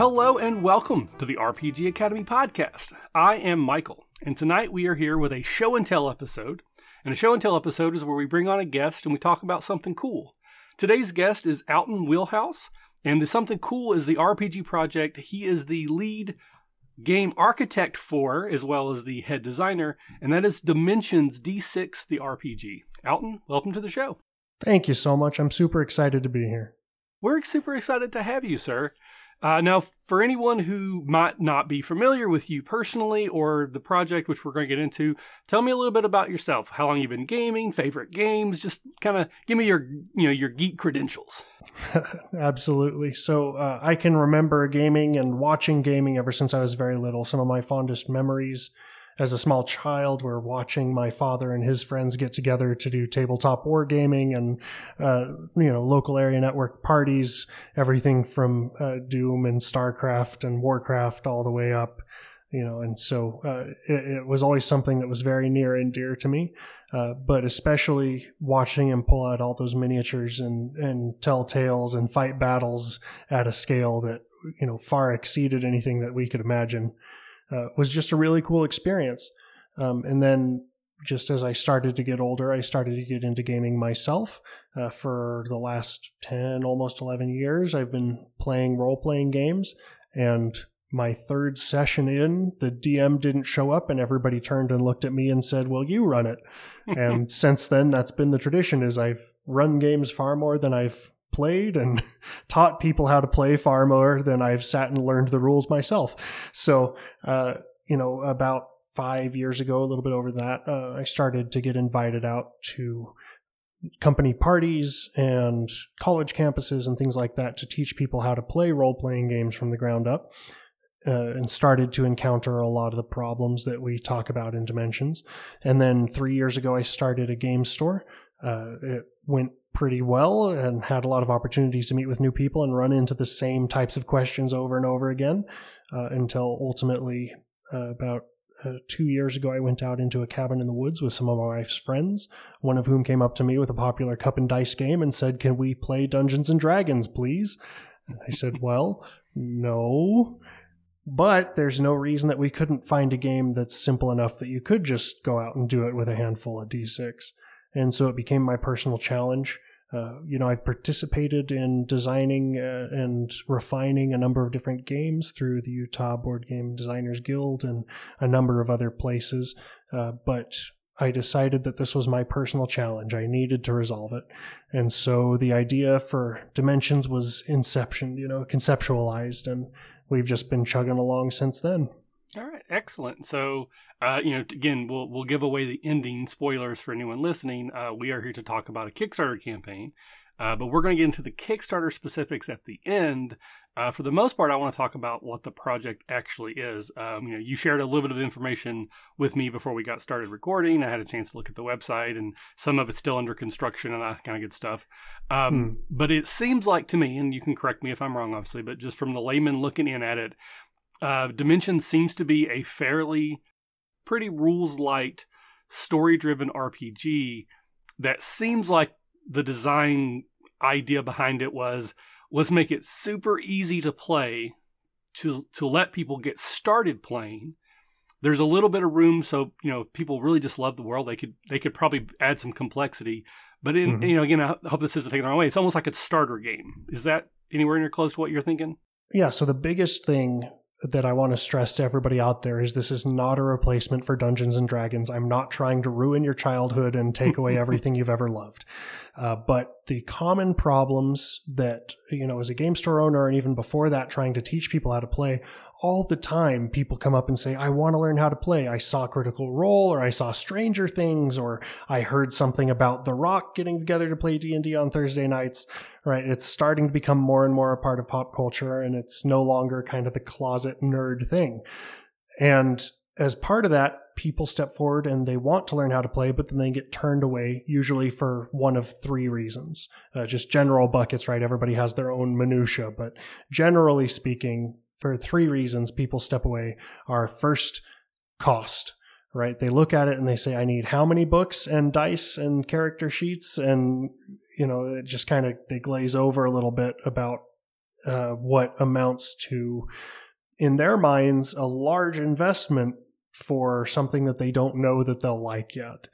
Hello and welcome to the RPG Academy podcast. I am Michael, and tonight we are here with a show and tell episode. And a show and tell episode is where we bring on a guest and we talk about something cool. Today's guest is Alton Wheelhouse, and the something cool is the RPG project. He is the lead game architect for, as well as the head designer, and that is Dimensions D6, the RPG. Alton, welcome to the show. Thank you so much. I'm super excited to be here. We're super excited to have you, sir. Uh, now, for anyone who might not be familiar with you personally or the project, which we're going to get into, tell me a little bit about yourself. How long you've been gaming, favorite games, just kind of give me your, you know, your geek credentials. Absolutely. So uh, I can remember gaming and watching gaming ever since I was very little. Some of my fondest memories as a small child we were watching my father and his friends get together to do tabletop wargaming and uh, you know local area network parties everything from uh, doom and starcraft and warcraft all the way up you know and so uh, it, it, was always something that was very near and dear to me uh, but especially watching him pull out all those miniatures and and tell tales and fight battles at a scale that you know far exceeded anything that we could imagine uh, was just a really cool experience. Um, and then just as I started to get older, I started to get into gaming myself. Uh, for the last 10, almost 11 years, I've been playing role playing games. And my third session in, the DM didn't show up, and everybody turned and looked at me and said, Well, you run it. and since then, that's been the tradition is I've run games far more than I've played and taught people how to play far more than I've sat and learned the rules myself. So, uh, you know, about five years ago, a little bit over that, uh, I started to get invited out to company parties and college campuses and things like that to teach people how to play role playing games from the ground up. Uh, and started to encounter a lot of the problems that we talk about in Dimensions. And then three years ago, I started a game store. Uh, it went pretty well and had a lot of opportunities to meet with new people and run into the same types of questions over and over again uh, until ultimately uh, about uh, two years ago, I went out into a cabin in the woods with some of my wife's friends, one of whom came up to me with a popular cup and dice game and said, Can we play Dungeons and Dragons, please? And I said, Well, no. But there's no reason that we couldn't find a game that's simple enough that you could just go out and do it with a handful of d6 and so it became my personal challenge. Uh, you know, I've participated in designing uh, and refining a number of different games through the Utah Board Game Designers Guild and a number of other places, uh, but I decided that this was my personal challenge. I needed to resolve it. And so the idea for Dimensions was inception, you know, conceptualized, and we've just been chugging along since then. All right, excellent. So, uh, you know, again, we'll we'll give away the ending spoilers for anyone listening. Uh, we are here to talk about a Kickstarter campaign, uh, but we're going to get into the Kickstarter specifics at the end. Uh, for the most part, I want to talk about what the project actually is. Um, you know, you shared a little bit of information with me before we got started recording. I had a chance to look at the website, and some of it's still under construction and that kind of good stuff. Um, hmm. But it seems like to me, and you can correct me if I'm wrong, obviously, but just from the layman looking in at it, uh, Dimension seems to be a fairly pretty rules light, story driven RPG that seems like the design idea behind it was let's make it super easy to play to to let people get started playing. There's a little bit of room so you know people really just love the world. They could they could probably add some complexity. But in mm-hmm. you know again i hope this isn't taken the wrong way. It's almost like a starter game. Is that anywhere near close to what you're thinking? Yeah so the biggest thing that I want to stress to everybody out there is this is not a replacement for Dungeons and Dragons. I'm not trying to ruin your childhood and take away everything you've ever loved. Uh, but the common problems that, you know, as a game store owner and even before that, trying to teach people how to play all the time people come up and say i want to learn how to play. I saw critical role or i saw stranger things or i heard something about the rock getting together to play d&d on thursday nights right? It's starting to become more and more a part of pop culture and it's no longer kind of the closet nerd thing. And as part of that people step forward and they want to learn how to play but then they get turned away usually for one of three reasons. Uh, just general buckets right? Everybody has their own minutia but generally speaking for three reasons people step away are first cost right they look at it and they say i need how many books and dice and character sheets and you know it just kind of they glaze over a little bit about uh, what amounts to, in their minds, a large investment for something that they don't know that they'll like yet.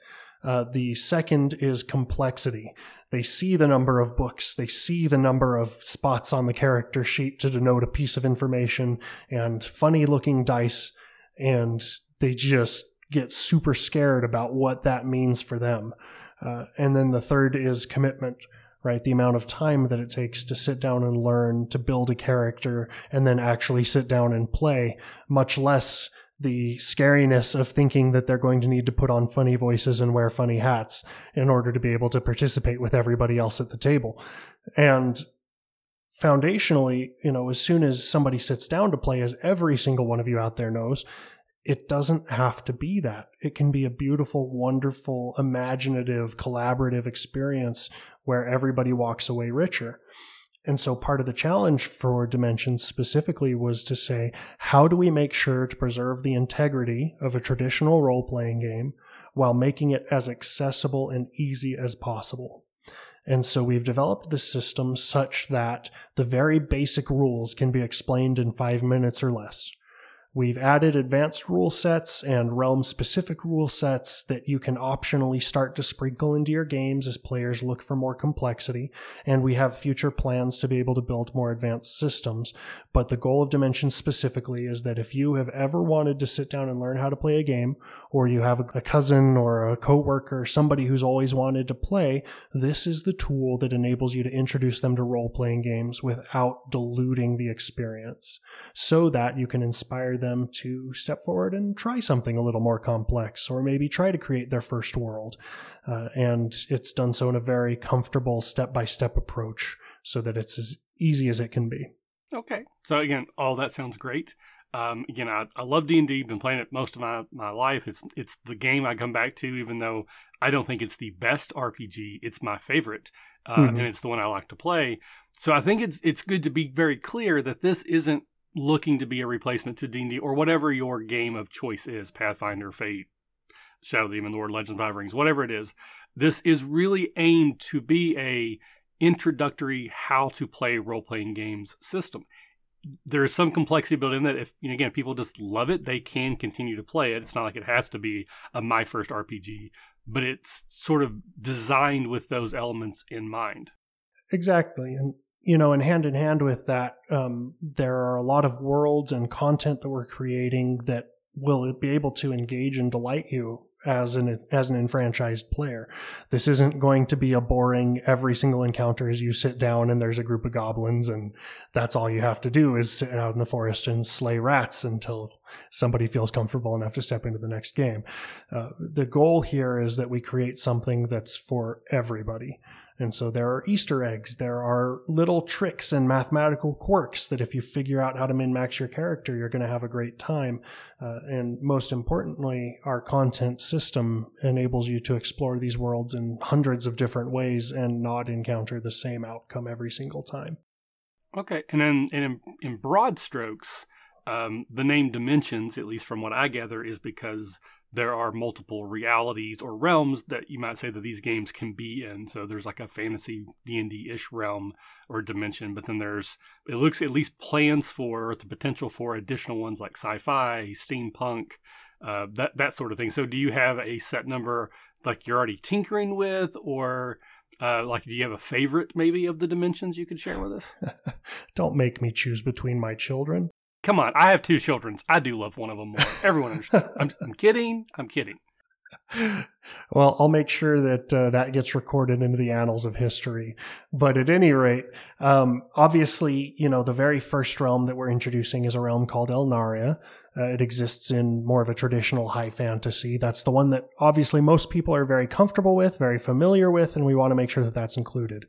Uh, the second is complexity. They see the number of books, they see the number of spots on the character sheet to denote a piece of information, and funny looking dice, and they just get super scared about what that means for them. Uh, and then the third is commitment, right? The amount of time that it takes to sit down and learn, to build a character, and then actually sit down and play, much less the scariness of thinking that they're going to need to put on funny voices and wear funny hats in order to be able to participate with everybody else at the table. And foundationally, you know, as soon as somebody sits down to play, as every single one of you out there knows, it doesn't have to be that. It can be a beautiful, wonderful, imaginative, collaborative experience where everybody walks away richer. And so part of the challenge for Dimensions specifically was to say, how do we make sure to preserve the integrity of a traditional role playing game while making it as accessible and easy as possible? And so we've developed the system such that the very basic rules can be explained in five minutes or less. We've added advanced rule sets and realm specific rule sets that you can optionally start to sprinkle into your games as players look for more complexity. And we have future plans to be able to build more advanced systems. But the goal of Dimensions specifically is that if you have ever wanted to sit down and learn how to play a game, or you have a cousin or a coworker, somebody who's always wanted to play, this is the tool that enables you to introduce them to role playing games without diluting the experience so that you can inspire them to step forward and try something a little more complex, or maybe try to create their first world. Uh, and it's done so in a very comfortable step by step approach so that it's as easy as it can be. Okay. So again, all that sounds great. Um, again, I, I love D and D. Been playing it most of my, my life. It's it's the game I come back to, even though I don't think it's the best RPG. It's my favorite, uh, mm-hmm. and it's the one I like to play. So I think it's it's good to be very clear that this isn't looking to be a replacement to D&D or whatever your game of choice is, Pathfinder, Fate, Shadow of the Demon Lord, Legend of Five Rings, whatever it is. This is really aimed to be a introductory how to play role-playing games system. There's some complexity built in that if you know, again people just love it, they can continue to play it. It's not like it has to be a my first RPG, but it's sort of designed with those elements in mind. Exactly. And you know, and hand in hand with that, um, there are a lot of worlds and content that we're creating that will be able to engage and delight you as an as an enfranchised player. This isn't going to be a boring every single encounter as you sit down and there's a group of goblins and that's all you have to do is sit out in the forest and slay rats until somebody feels comfortable enough to step into the next game. Uh, the goal here is that we create something that's for everybody. And so there are Easter eggs, there are little tricks and mathematical quirks that if you figure out how to min max your character, you're going to have a great time. Uh, and most importantly, our content system enables you to explore these worlds in hundreds of different ways and not encounter the same outcome every single time. Okay. And then in, in broad strokes, um, the name Dimensions, at least from what I gather, is because there are multiple realities or realms that you might say that these games can be in. So there's like a fantasy D&D ish realm or dimension, but then there's it looks at least plans for the potential for additional ones like sci-fi, steampunk, uh, that that sort of thing. So do you have a set number like you're already tinkering with, or uh, like do you have a favorite maybe of the dimensions you could share with us? Don't make me choose between my children. Come on, I have two children. I do love one of them more. Everyone understands. I'm, I'm kidding. I'm kidding. Well, I'll make sure that uh, that gets recorded into the annals of history. But at any rate, um, obviously, you know, the very first realm that we're introducing is a realm called Elnaria. Uh, it exists in more of a traditional high fantasy. That's the one that obviously most people are very comfortable with, very familiar with, and we want to make sure that that's included.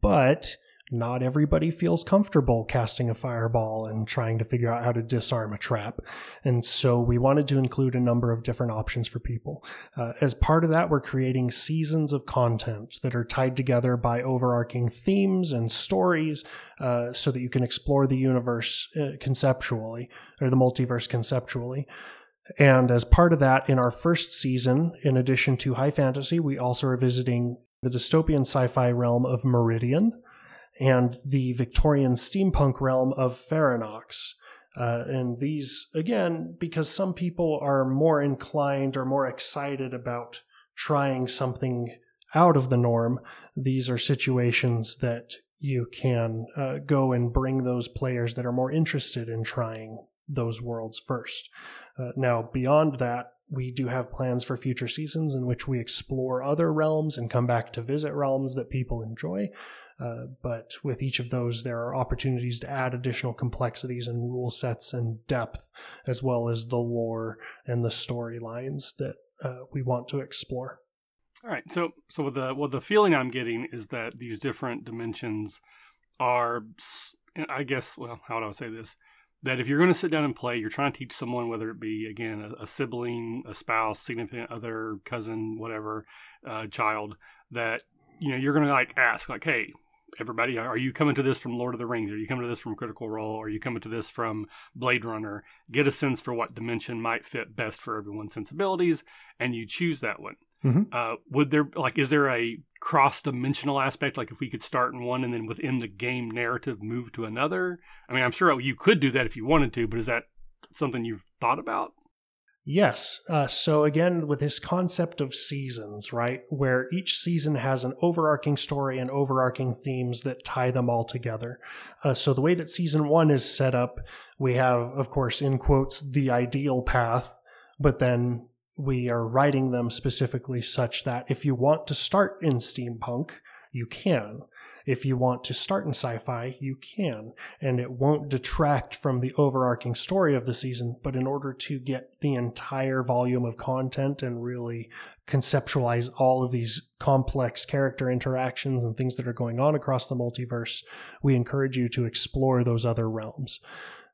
But not everybody feels comfortable casting a fireball and trying to figure out how to disarm a trap. And so we wanted to include a number of different options for people. Uh, as part of that, we're creating seasons of content that are tied together by overarching themes and stories uh, so that you can explore the universe uh, conceptually or the multiverse conceptually. And as part of that, in our first season, in addition to high fantasy, we also are visiting the dystopian sci fi realm of Meridian and the Victorian steampunk realm of Ferinox. Uh, and these, again, because some people are more inclined or more excited about trying something out of the norm, these are situations that you can uh, go and bring those players that are more interested in trying those worlds first. Uh, now, beyond that, we do have plans for future seasons in which we explore other realms and come back to visit realms that people enjoy. Uh, but with each of those, there are opportunities to add additional complexities and rule sets and depth, as well as the lore and the storylines that uh, we want to explore. All right. So, so with the well, the feeling I'm getting is that these different dimensions are, I guess, well, how do I say this? That if you're going to sit down and play, you're trying to teach someone, whether it be again a, a sibling, a spouse, significant other, cousin, whatever, uh, child, that you know you're going to like ask, like, hey, everybody, are you coming to this from Lord of the Rings? Are you coming to this from Critical Role? Are you coming to this from Blade Runner? Get a sense for what dimension might fit best for everyone's sensibilities, and you choose that one. Mm-hmm. Uh, would there like is there a cross dimensional aspect? Like if we could start in one and then within the game narrative move to another? I mean, I'm sure you could do that if you wanted to, but is that something you've thought about? Yes. Uh, so again, with this concept of seasons, right, where each season has an overarching story and overarching themes that tie them all together. Uh, so the way that season one is set up, we have, of course, in quotes, the ideal path, but then we are writing them specifically such that if you want to start in steampunk, you can. If you want to start in sci fi, you can. And it won't detract from the overarching story of the season, but in order to get the entire volume of content and really conceptualize all of these complex character interactions and things that are going on across the multiverse, we encourage you to explore those other realms.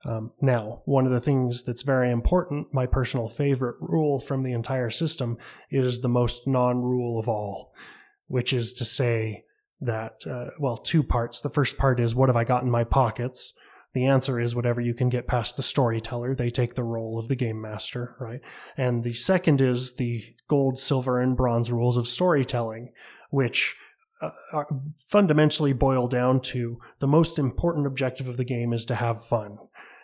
Um, now, one of the things that's very important, my personal favorite rule from the entire system, is the most non rule of all, which is to say that, uh, well, two parts. The first part is, what have I got in my pockets? The answer is whatever you can get past the storyteller. They take the role of the game master, right? And the second is the gold, silver, and bronze rules of storytelling, which uh, fundamentally boil down to the most important objective of the game is to have fun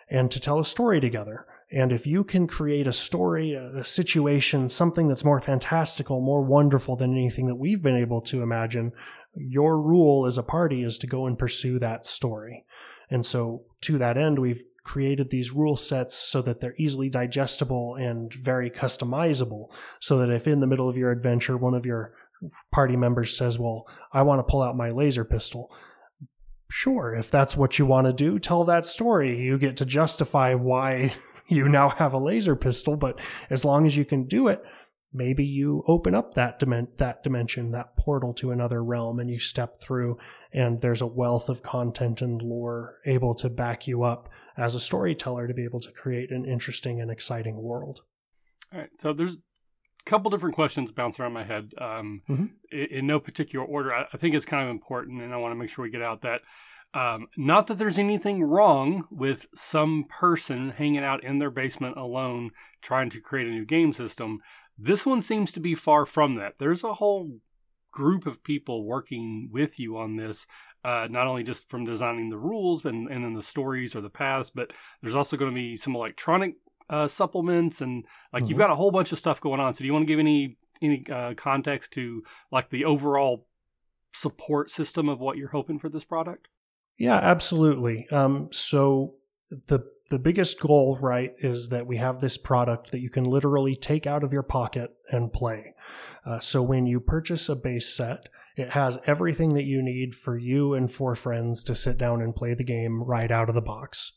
and to tell a story together. And if you can create a story, a situation, something that's more fantastical, more wonderful than anything that we've been able to imagine, your rule as a party is to go and pursue that story. And so, to that end, we've created these rule sets so that they're easily digestible and very customizable. So that if in the middle of your adventure, one of your party members says, Well, I want to pull out my laser pistol, sure, if that's what you want to do, tell that story. You get to justify why you now have a laser pistol, but as long as you can do it, maybe you open up that dimen- that dimension, that portal to another realm and you step through and there's a wealth of content and lore able to back you up as a storyteller to be able to create an interesting and exciting world. All right. So there's a couple different questions bouncing around my head um, mm-hmm. in, in, no particular order. I, I, think it's kind of important, and I want to make sure we get out that um, not that there's anything wrong with some person hanging out in their basement alone trying to create a new game system. This one seems to be far from that. There's a whole group of people working with you on this, uh, not only just from designing the rules and, and then the stories or the paths, but there's also going to be some electronic uh, supplements and like mm-hmm. you've got a whole bunch of stuff going on. So do you want to give any any uh, context to like the overall support system of what you're hoping for this product? Yeah, absolutely. Um, so the the biggest goal, right, is that we have this product that you can literally take out of your pocket and play. Uh, so when you purchase a base set, it has everything that you need for you and for friends to sit down and play the game right out of the box.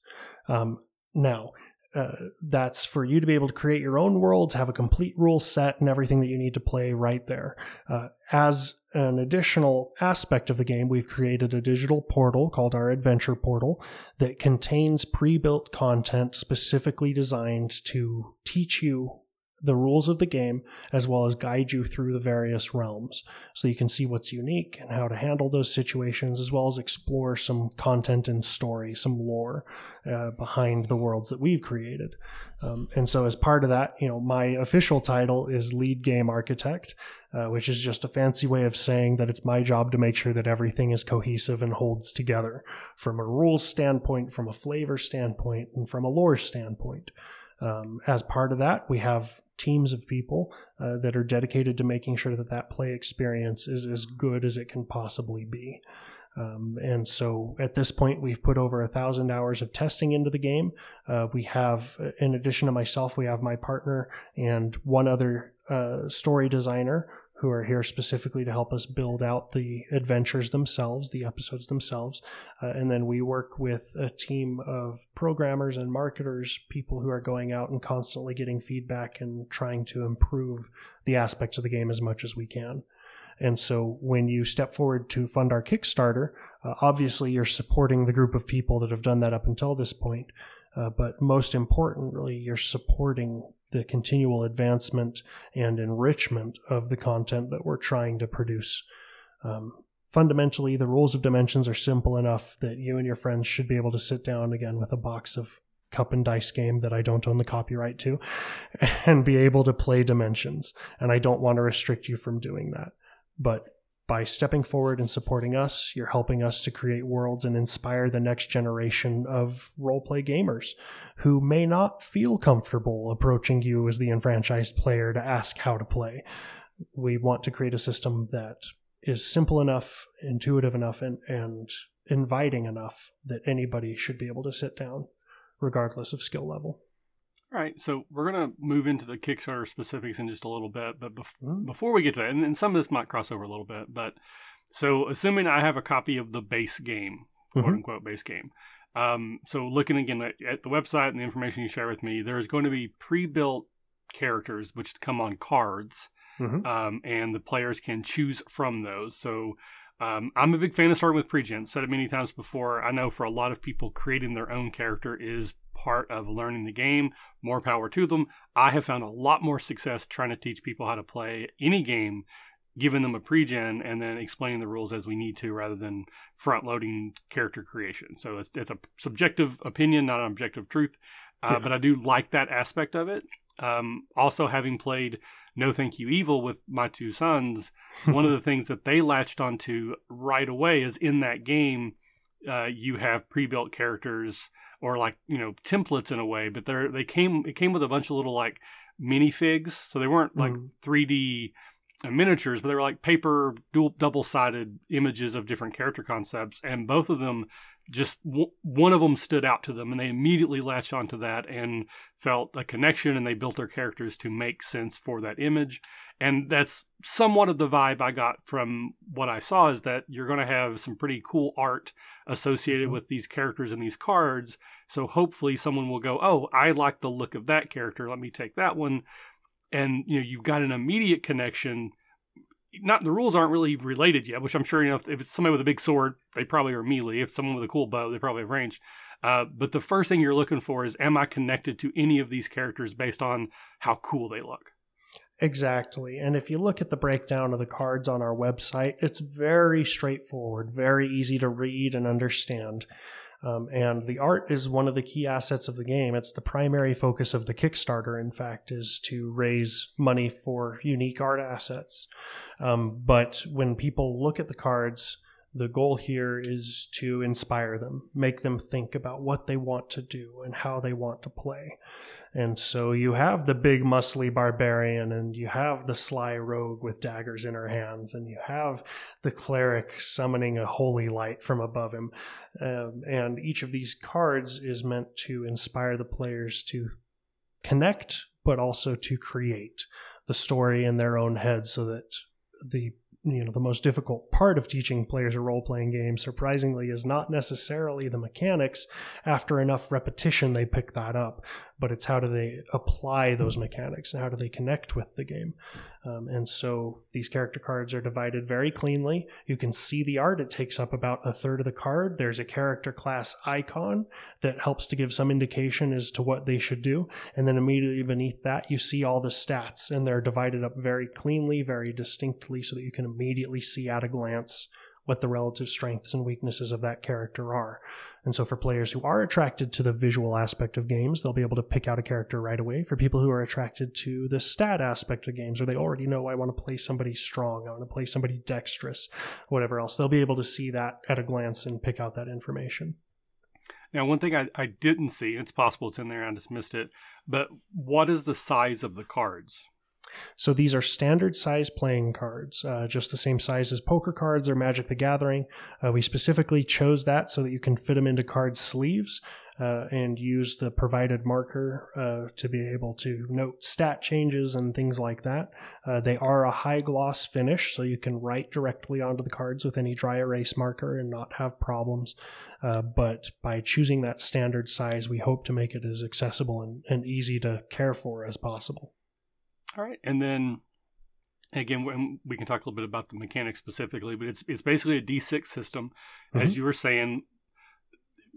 Um, now, uh, that's for you to be able to create your own worlds, have a complete rule set, and everything that you need to play right there. Uh, as an additional aspect of the game, we've created a digital portal called our Adventure Portal that contains pre built content specifically designed to teach you the rules of the game as well as guide you through the various realms. So you can see what's unique and how to handle those situations as well as explore some content and story some lore uh, behind the worlds that we've created. Um, and so as part of that you know my official title is lead game architect uh, which is just a fancy way of saying that it's my job to make sure that everything is cohesive and holds together from a rules standpoint from a flavor standpoint and from a lore standpoint um, as part of that, we have teams of people uh, that are dedicated to making sure that that play experience is as good as it can possibly be. Um, and so at this point, we've put over a thousand hours of testing into the game. Uh, we have, in addition to myself, we have my partner and one other uh, story designer who are here specifically to help us build out the adventures themselves, the episodes themselves. Uh, and then we work with a team of programmers and marketers, people who are going out and constantly getting feedback and trying to improve the aspects of the game as much as we can. And so when you step forward to fund our Kickstarter, uh, obviously you're supporting the group of people that have done that up until this point. Uh, but most importantly, you're supporting the continual advancement and enrichment of the content that we're trying to produce. Um, fundamentally, the rules of dimensions are simple enough that you and your friends should be able to sit down again with a box of cup and dice game that I don't own the copyright to and be able to play dimensions. And I don't want to restrict you from doing that. But by stepping forward and supporting us, you're helping us to create worlds and inspire the next generation of roleplay gamers who may not feel comfortable approaching you as the enfranchised player to ask how to play. We want to create a system that is simple enough, intuitive enough, and, and inviting enough that anybody should be able to sit down, regardless of skill level. All right, so we're going to move into the Kickstarter specifics in just a little bit, but bef- mm. before we get to that, and, and, some of this might cross over a little bit, but so assuming I have a copy of the base game, quote mm-hmm. unquote base game, um, so looking again at, at, the website and the information you share with me, there's going to be pre-built characters which come on cards, mm-hmm. um, and the players can choose from those. So um, I'm a big fan of starting with pre-gen. Said it many times before. I know for a lot of people, creating their own character is part of learning the game. More power to them. I have found a lot more success trying to teach people how to play any game, giving them a pre-gen and then explaining the rules as we need to, rather than front-loading character creation. So it's it's a subjective opinion, not an objective truth. Uh, yeah. But I do like that aspect of it. Um, also, having played No Thank You Evil with my two sons, one of the things that they latched onto right away is in that game, uh, you have pre-built characters or like you know templates in a way, but they they came it came with a bunch of little like minifigs, so they weren't like mm. 3D uh, miniatures, but they were like paper dual double sided images of different character concepts, and both of them just w- one of them stood out to them and they immediately latched onto that and felt a connection and they built their characters to make sense for that image and that's somewhat of the vibe i got from what i saw is that you're going to have some pretty cool art associated mm-hmm. with these characters and these cards so hopefully someone will go oh i like the look of that character let me take that one and you know you've got an immediate connection not the rules aren't really related yet, which I'm sure you know if, if, it's somebody with a big sword, they probably are melee. If someone with a cool bow, they probably have range. Uh, but the first thing you're looking for is, am I connected to any of these characters based on how cool they look? Exactly. And if you look at the breakdown of the cards on our website, it's very straightforward, very easy to read and understand. Um, and the art is one of the key assets of the game. It's the primary focus of the Kickstarter, in fact, is to raise money for unique art assets. Um, but when people look at the cards, the goal here is to inspire them, make them think about what they want to do and how they want to play. And so you have the big muscly barbarian, and you have the sly rogue with daggers in her hands, and you have the cleric summoning a holy light from above him. Um, and each of these cards is meant to inspire the players to connect, but also to create the story in their own head so that the you know the most difficult part of teaching players a role playing game surprisingly is not necessarily the mechanics after enough repetition they pick that up but it's how do they apply those mechanics and how do they connect with the game. Um, and so these character cards are divided very cleanly. You can see the art, it takes up about a third of the card. There's a character class icon that helps to give some indication as to what they should do. And then immediately beneath that, you see all the stats, and they're divided up very cleanly, very distinctly, so that you can immediately see at a glance what the relative strengths and weaknesses of that character are. And so, for players who are attracted to the visual aspect of games, they'll be able to pick out a character right away. For people who are attracted to the stat aspect of games, or they already know I want to play somebody strong, I want to play somebody dexterous, whatever else, they'll be able to see that at a glance and pick out that information. Now, one thing I, I didn't see, it's possible it's in there, I just missed it, but what is the size of the cards? So these are standard size playing cards, uh, just the same size as poker cards or Magic the Gathering. Uh, we specifically chose that so that you can fit them into card sleeves. Uh, and use the provided marker uh, to be able to note stat changes and things like that. Uh, they are a high gloss finish, so you can write directly onto the cards with any dry erase marker and not have problems. Uh, but by choosing that standard size, we hope to make it as accessible and, and easy to care for as possible. All right, and then again, we can talk a little bit about the mechanics specifically, but it's it's basically a D6 system, mm-hmm. as you were saying.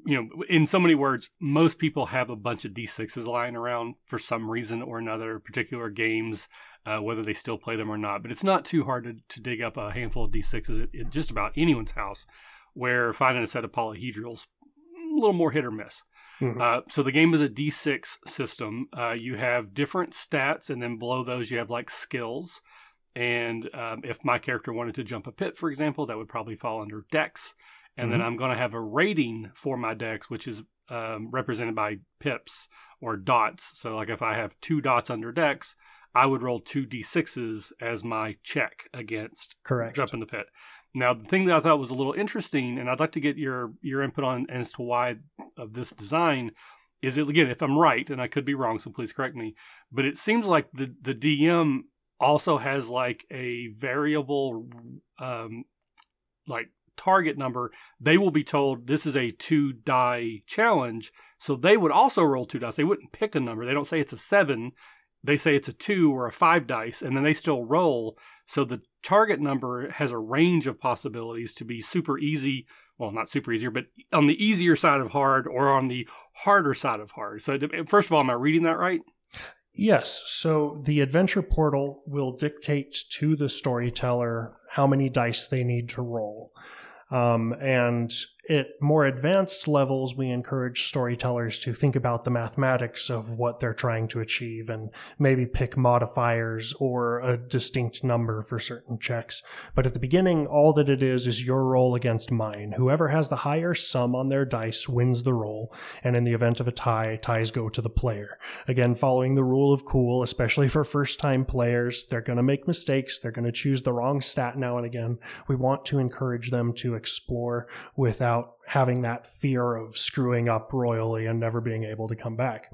You know, in so many words, most people have a bunch of D6s lying around for some reason or another, particular games, uh, whether they still play them or not. But it's not too hard to, to dig up a handful of D6s at, at just about anyone's house, where finding a set of polyhedrals a little more hit or miss. Mm-hmm. Uh, so the game is a D6 system. Uh, you have different stats, and then below those you have like skills. And um, if my character wanted to jump a pit, for example, that would probably fall under Dex. And mm-hmm. then I'm going to have a rating for my Dex, which is um, represented by pips or dots. So, like if I have two dots under Dex, I would roll two d6s as my check against correct jump in the pit. Now, the thing that I thought was a little interesting, and I'd like to get your your input on as to why of this design, is it again, if I'm right, and I could be wrong, so please correct me, but it seems like the the DM also has like a variable, um, like target number. They will be told this is a two die challenge, so they would also roll two dice. They wouldn't pick a number. They don't say it's a seven. They say it's a two or a five dice, and then they still roll. So the target number has a range of possibilities to be super easy. Well, not super easier, but on the easier side of hard or on the harder side of hard. So, first of all, am I reading that right? Yes. So the adventure portal will dictate to the storyteller how many dice they need to roll. Um, and at more advanced levels, we encourage storytellers to think about the mathematics of what they're trying to achieve and maybe pick modifiers or a distinct number for certain checks. But at the beginning, all that it is is your roll against mine. Whoever has the higher sum on their dice wins the roll, and in the event of a tie, ties go to the player. Again, following the rule of cool, especially for first time players, they're going to make mistakes, they're going to choose the wrong stat now and again. We want to encourage them to explore without having that fear of screwing up royally and never being able to come back.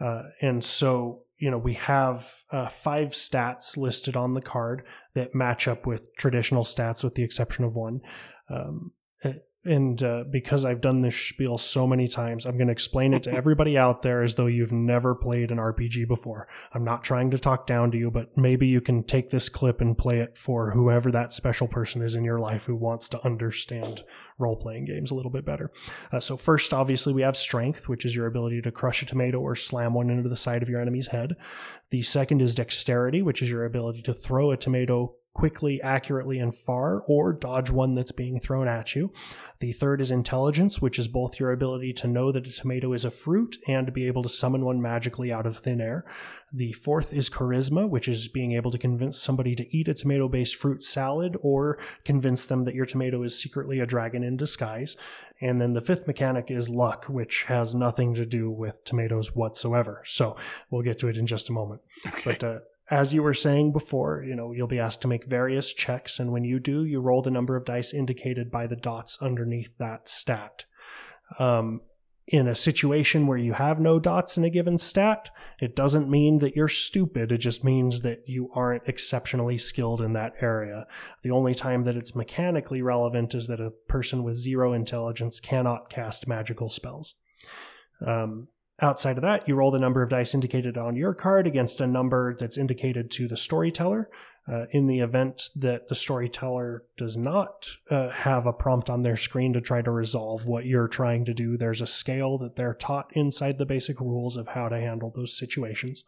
Uh, and so, you know, we have uh, five stats listed on the card that match up with traditional stats, with the exception of one. Um, and uh, because I've done this spiel so many times, I'm going to explain it to everybody out there as though you've never played an RPG before. I'm not trying to talk down to you, but maybe you can take this clip and play it for whoever that special person is in your life who wants to understand role playing games a little bit better. Uh, so, first, obviously, we have strength, which is your ability to crush a tomato or slam one into the side of your enemy's head. The second is dexterity, which is your ability to throw a tomato quickly, accurately, and far, or dodge one that's being thrown at you. The third is intelligence, which is both your ability to know that a tomato is a fruit and to be able to summon one magically out of thin air. The fourth is charisma, which is being able to convince somebody to eat a tomato based fruit salad or convince them that your tomato is secretly a dragon in disguise. And then the fifth mechanic is luck, which has nothing to do with tomatoes whatsoever. So we'll get to it in just a moment. Okay. But uh, as you were saying before, you know, you'll be asked to make various checks, and when you do, you roll the number of dice indicated by the dots underneath that stat. Um, in a situation where you have no dots in a given stat, it doesn't mean that you're stupid. It just means that you aren't exceptionally skilled in that area. The only time that it's mechanically relevant is that a person with zero intelligence cannot cast magical spells. Um, Outside of that, you roll the number of dice indicated on your card against a number that's indicated to the storyteller. Uh, in the event that the storyteller does not uh, have a prompt on their screen to try to resolve what you're trying to do, there's a scale that they're taught inside the basic rules of how to handle those situations.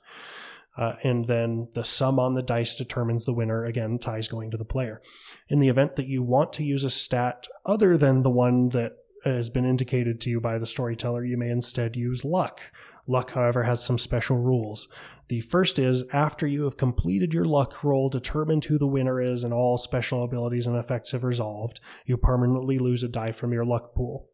Uh, and then the sum on the dice determines the winner. Again, ties going to the player. In the event that you want to use a stat other than the one that has been indicated to you by the storyteller, you may instead use luck. Luck, however, has some special rules. The first is after you have completed your luck roll, determined who the winner is, and all special abilities and effects have resolved, you permanently lose a die from your luck pool.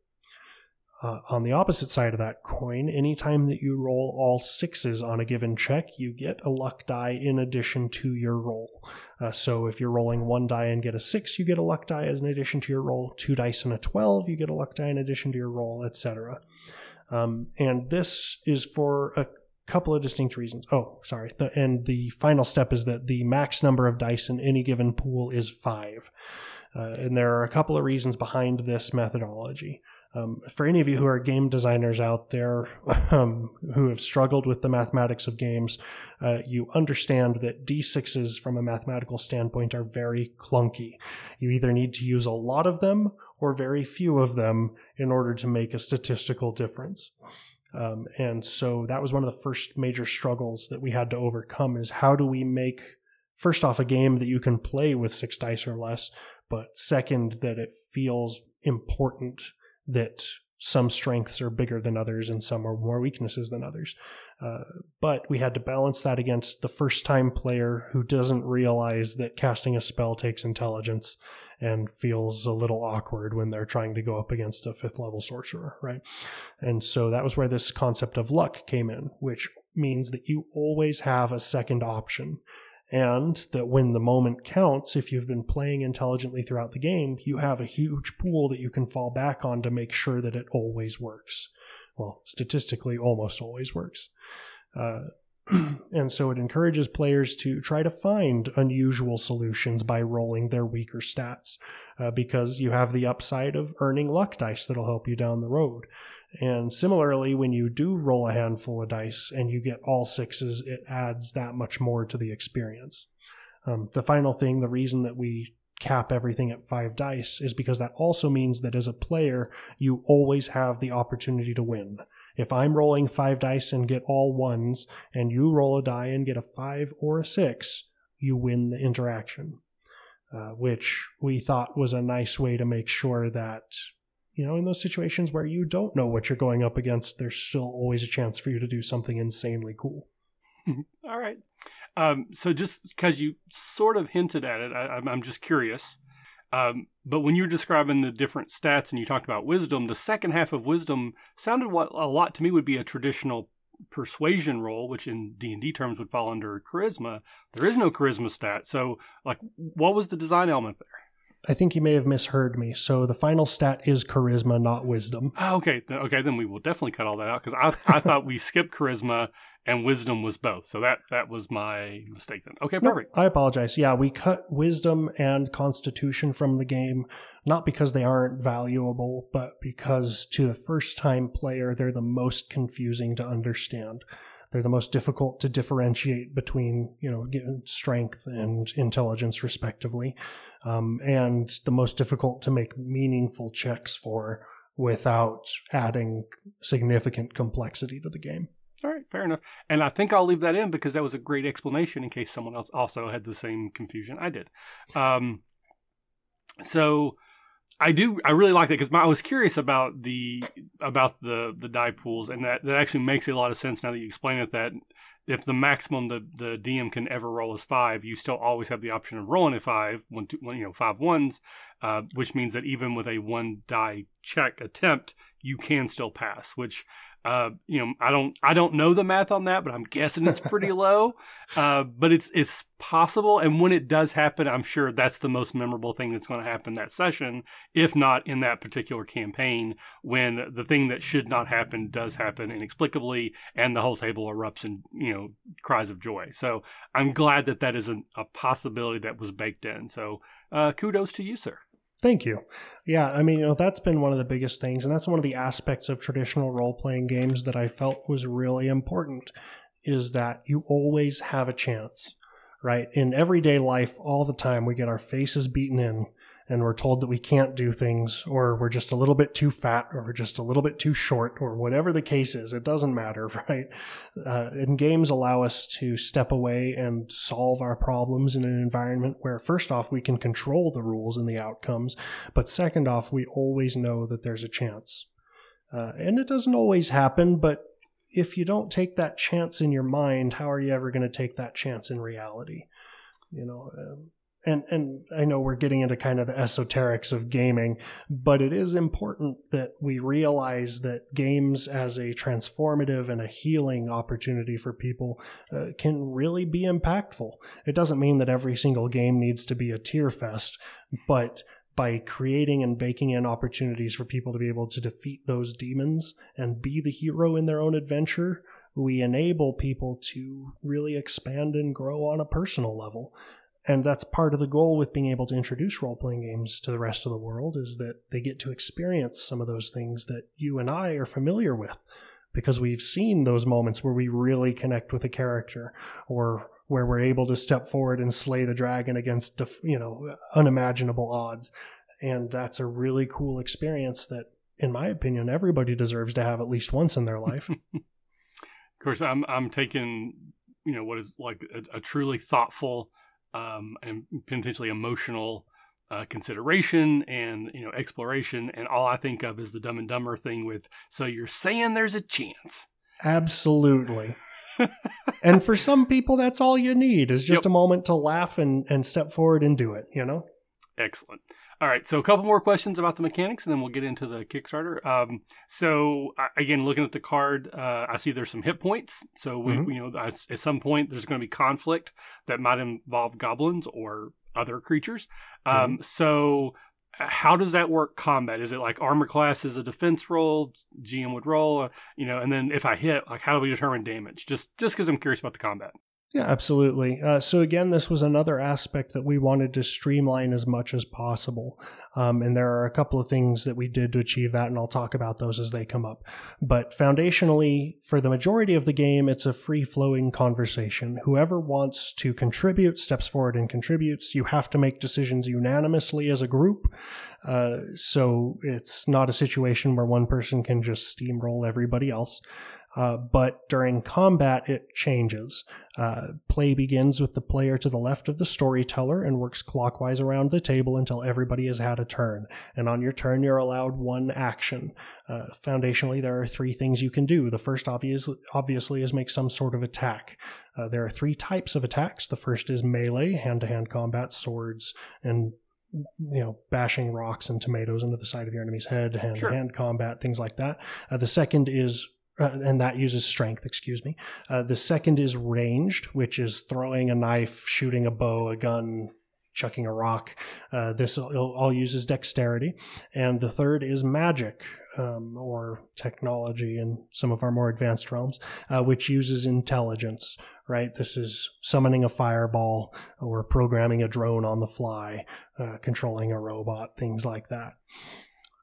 Uh, on the opposite side of that coin, anytime that you roll all sixes on a given check, you get a luck die in addition to your roll. Uh, so if you're rolling one die and get a six, you get a luck die in addition to your roll. Two dice and a 12, you get a luck die in addition to your roll, etc. Um, and this is for a couple of distinct reasons. Oh, sorry. The, and the final step is that the max number of dice in any given pool is five. Uh, and there are a couple of reasons behind this methodology. Um, for any of you who are game designers out there um, who have struggled with the mathematics of games, uh, you understand that d6s from a mathematical standpoint are very clunky. You either need to use a lot of them or very few of them in order to make a statistical difference. Um, and so that was one of the first major struggles that we had to overcome is how do we make first off a game that you can play with six dice or less, but second that it feels important that some strengths are bigger than others and some are more weaknesses than others. Uh, but we had to balance that against the first time player who doesn't realize that casting a spell takes intelligence and feels a little awkward when they're trying to go up against a fifth level sorcerer, right? And so that was where this concept of luck came in, which means that you always have a second option and that when the moment counts, if you've been playing intelligently throughout the game, you have a huge pool that you can fall back on to make sure that it always works. Well, statistically, almost always works. Uh, and so it encourages players to try to find unusual solutions by rolling their weaker stats uh, because you have the upside of earning luck dice that'll help you down the road. And similarly, when you do roll a handful of dice and you get all sixes, it adds that much more to the experience. Um, the final thing, the reason that we cap everything at five dice is because that also means that as a player, you always have the opportunity to win. If I'm rolling five dice and get all ones, and you roll a die and get a five or a six, you win the interaction. Uh, which we thought was a nice way to make sure that you know, in those situations where you don't know what you're going up against, there's still always a chance for you to do something insanely cool. All right. Um, so just because you sort of hinted at it, I, am just curious. Um, but when you were describing the different stats and you talked about wisdom, the second half of wisdom sounded what a lot to me would be a traditional persuasion roll, which in D and D terms would fall under charisma. There is no charisma stat. So, like, what was the design element there? I think you may have misheard me. So the final stat is charisma, not wisdom. Oh, okay, okay, then we will definitely cut all that out because I, I thought we skipped charisma and wisdom was both. So that that was my mistake then. Okay, perfect. No, I apologize. Yeah, we cut wisdom and constitution from the game, not because they aren't valuable, but because to the first time player, they're the most confusing to understand. They're the most difficult to differentiate between, you know, strength and intelligence, respectively um, and the most difficult to make meaningful checks for without adding significant complexity to the game. All right, fair enough. And I think I'll leave that in because that was a great explanation in case someone else also had the same confusion I did. Um, so I do, I really like that because I was curious about the about the the die pools, and that that actually makes a lot of sense now that you explain it. That if the maximum the, the DM can ever roll is five, you still always have the option of rolling a five, one, two, one, you know, five ones, uh, which means that even with a one die check attempt, you can still pass, which uh, you know, I don't I don't know the math on that, but I'm guessing it's pretty low. Uh, but it's it's possible, and when it does happen, I'm sure that's the most memorable thing that's going to happen that session, if not in that particular campaign, when the thing that should not happen does happen inexplicably, and the whole table erupts in you know cries of joy. So I'm glad that that is a, a possibility that was baked in. So uh, kudos to you, sir. Thank you. Yeah, I mean, you know, that's been one of the biggest things, and that's one of the aspects of traditional role playing games that I felt was really important is that you always have a chance, right? In everyday life, all the time, we get our faces beaten in and we're told that we can't do things or we're just a little bit too fat or we're just a little bit too short or whatever the case is it doesn't matter right? Uh, and games allow us to step away and solve our problems in an environment where first off we can control the rules and the outcomes but second off we always know that there's a chance. Uh, and it doesn't always happen but if you don't take that chance in your mind how are you ever going to take that chance in reality? You know um, and and I know we're getting into kind of the esoterics of gaming, but it is important that we realize that games as a transformative and a healing opportunity for people uh, can really be impactful. It doesn't mean that every single game needs to be a tear fest, but by creating and baking in opportunities for people to be able to defeat those demons and be the hero in their own adventure, we enable people to really expand and grow on a personal level and that's part of the goal with being able to introduce role playing games to the rest of the world is that they get to experience some of those things that you and I are familiar with. Because we've seen those moments where we really connect with a character or where we're able to step forward and slay the dragon against you know unimaginable odds. And that's a really cool experience that in my opinion everybody deserves to have at least once in their life. Of course i'm i'm taking you know what is like a, a truly thoughtful um, and potentially emotional uh, consideration and you know exploration. And all I think of is the Dumb and Dumber thing with. So you're saying there's a chance? Absolutely. and for some people, that's all you need is just yep. a moment to laugh and and step forward and do it. You know. Excellent. All right, so a couple more questions about the mechanics, and then we'll get into the Kickstarter. Um, so again, looking at the card, uh, I see there's some hit points. So we, mm-hmm. you know, at some point there's going to be conflict that might involve goblins or other creatures. Um, mm-hmm. So how does that work combat is it like armor class is a defense roll gm would roll uh, you know and then if i hit like how do we determine damage just just because i'm curious about the combat yeah, absolutely. Uh, so again, this was another aspect that we wanted to streamline as much as possible. Um, and there are a couple of things that we did to achieve that, and I'll talk about those as they come up. But foundationally, for the majority of the game, it's a free flowing conversation. Whoever wants to contribute steps forward and contributes. You have to make decisions unanimously as a group. Uh, so it's not a situation where one person can just steamroll everybody else. Uh, but during combat, it changes. Uh, play begins with the player to the left of the storyteller and works clockwise around the table until everybody has had a turn. And on your turn, you're allowed one action. Uh, foundationally, there are three things you can do. The first, obvious, obviously, is make some sort of attack. Uh, there are three types of attacks. The first is melee, hand to hand combat, swords, and you know, bashing rocks and tomatoes into the side of your enemy's head, hand to hand combat, things like that. Uh, the second is uh, and that uses strength, excuse me. Uh, the second is ranged, which is throwing a knife, shooting a bow, a gun, chucking a rock. Uh, this all, uses dexterity. And the third is magic, um, or technology in some of our more advanced realms, uh, which uses intelligence, right? This is summoning a fireball or programming a drone on the fly, uh, controlling a robot, things like that.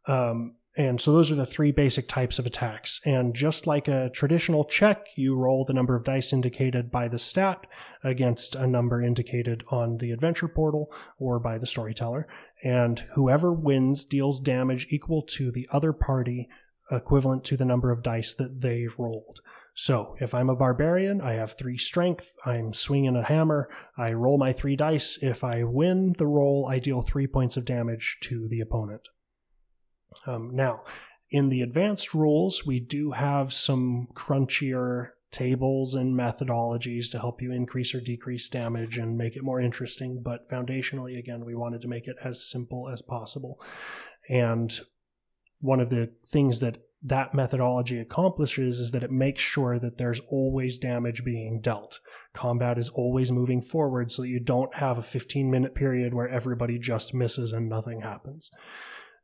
Um, and so those are the three basic types of attacks. And just like a traditional check, you roll the number of dice indicated by the stat against a number indicated on the adventure portal or by the storyteller. And whoever wins deals damage equal to the other party, equivalent to the number of dice that they rolled. So if I'm a barbarian, I have three strength, I'm swinging a hammer, I roll my three dice. If I win the roll, I deal three points of damage to the opponent. Um, now, in the advanced rules, we do have some crunchier tables and methodologies to help you increase or decrease damage and make it more interesting. But foundationally, again, we wanted to make it as simple as possible. And one of the things that that methodology accomplishes is that it makes sure that there's always damage being dealt. Combat is always moving forward so that you don't have a 15 minute period where everybody just misses and nothing happens.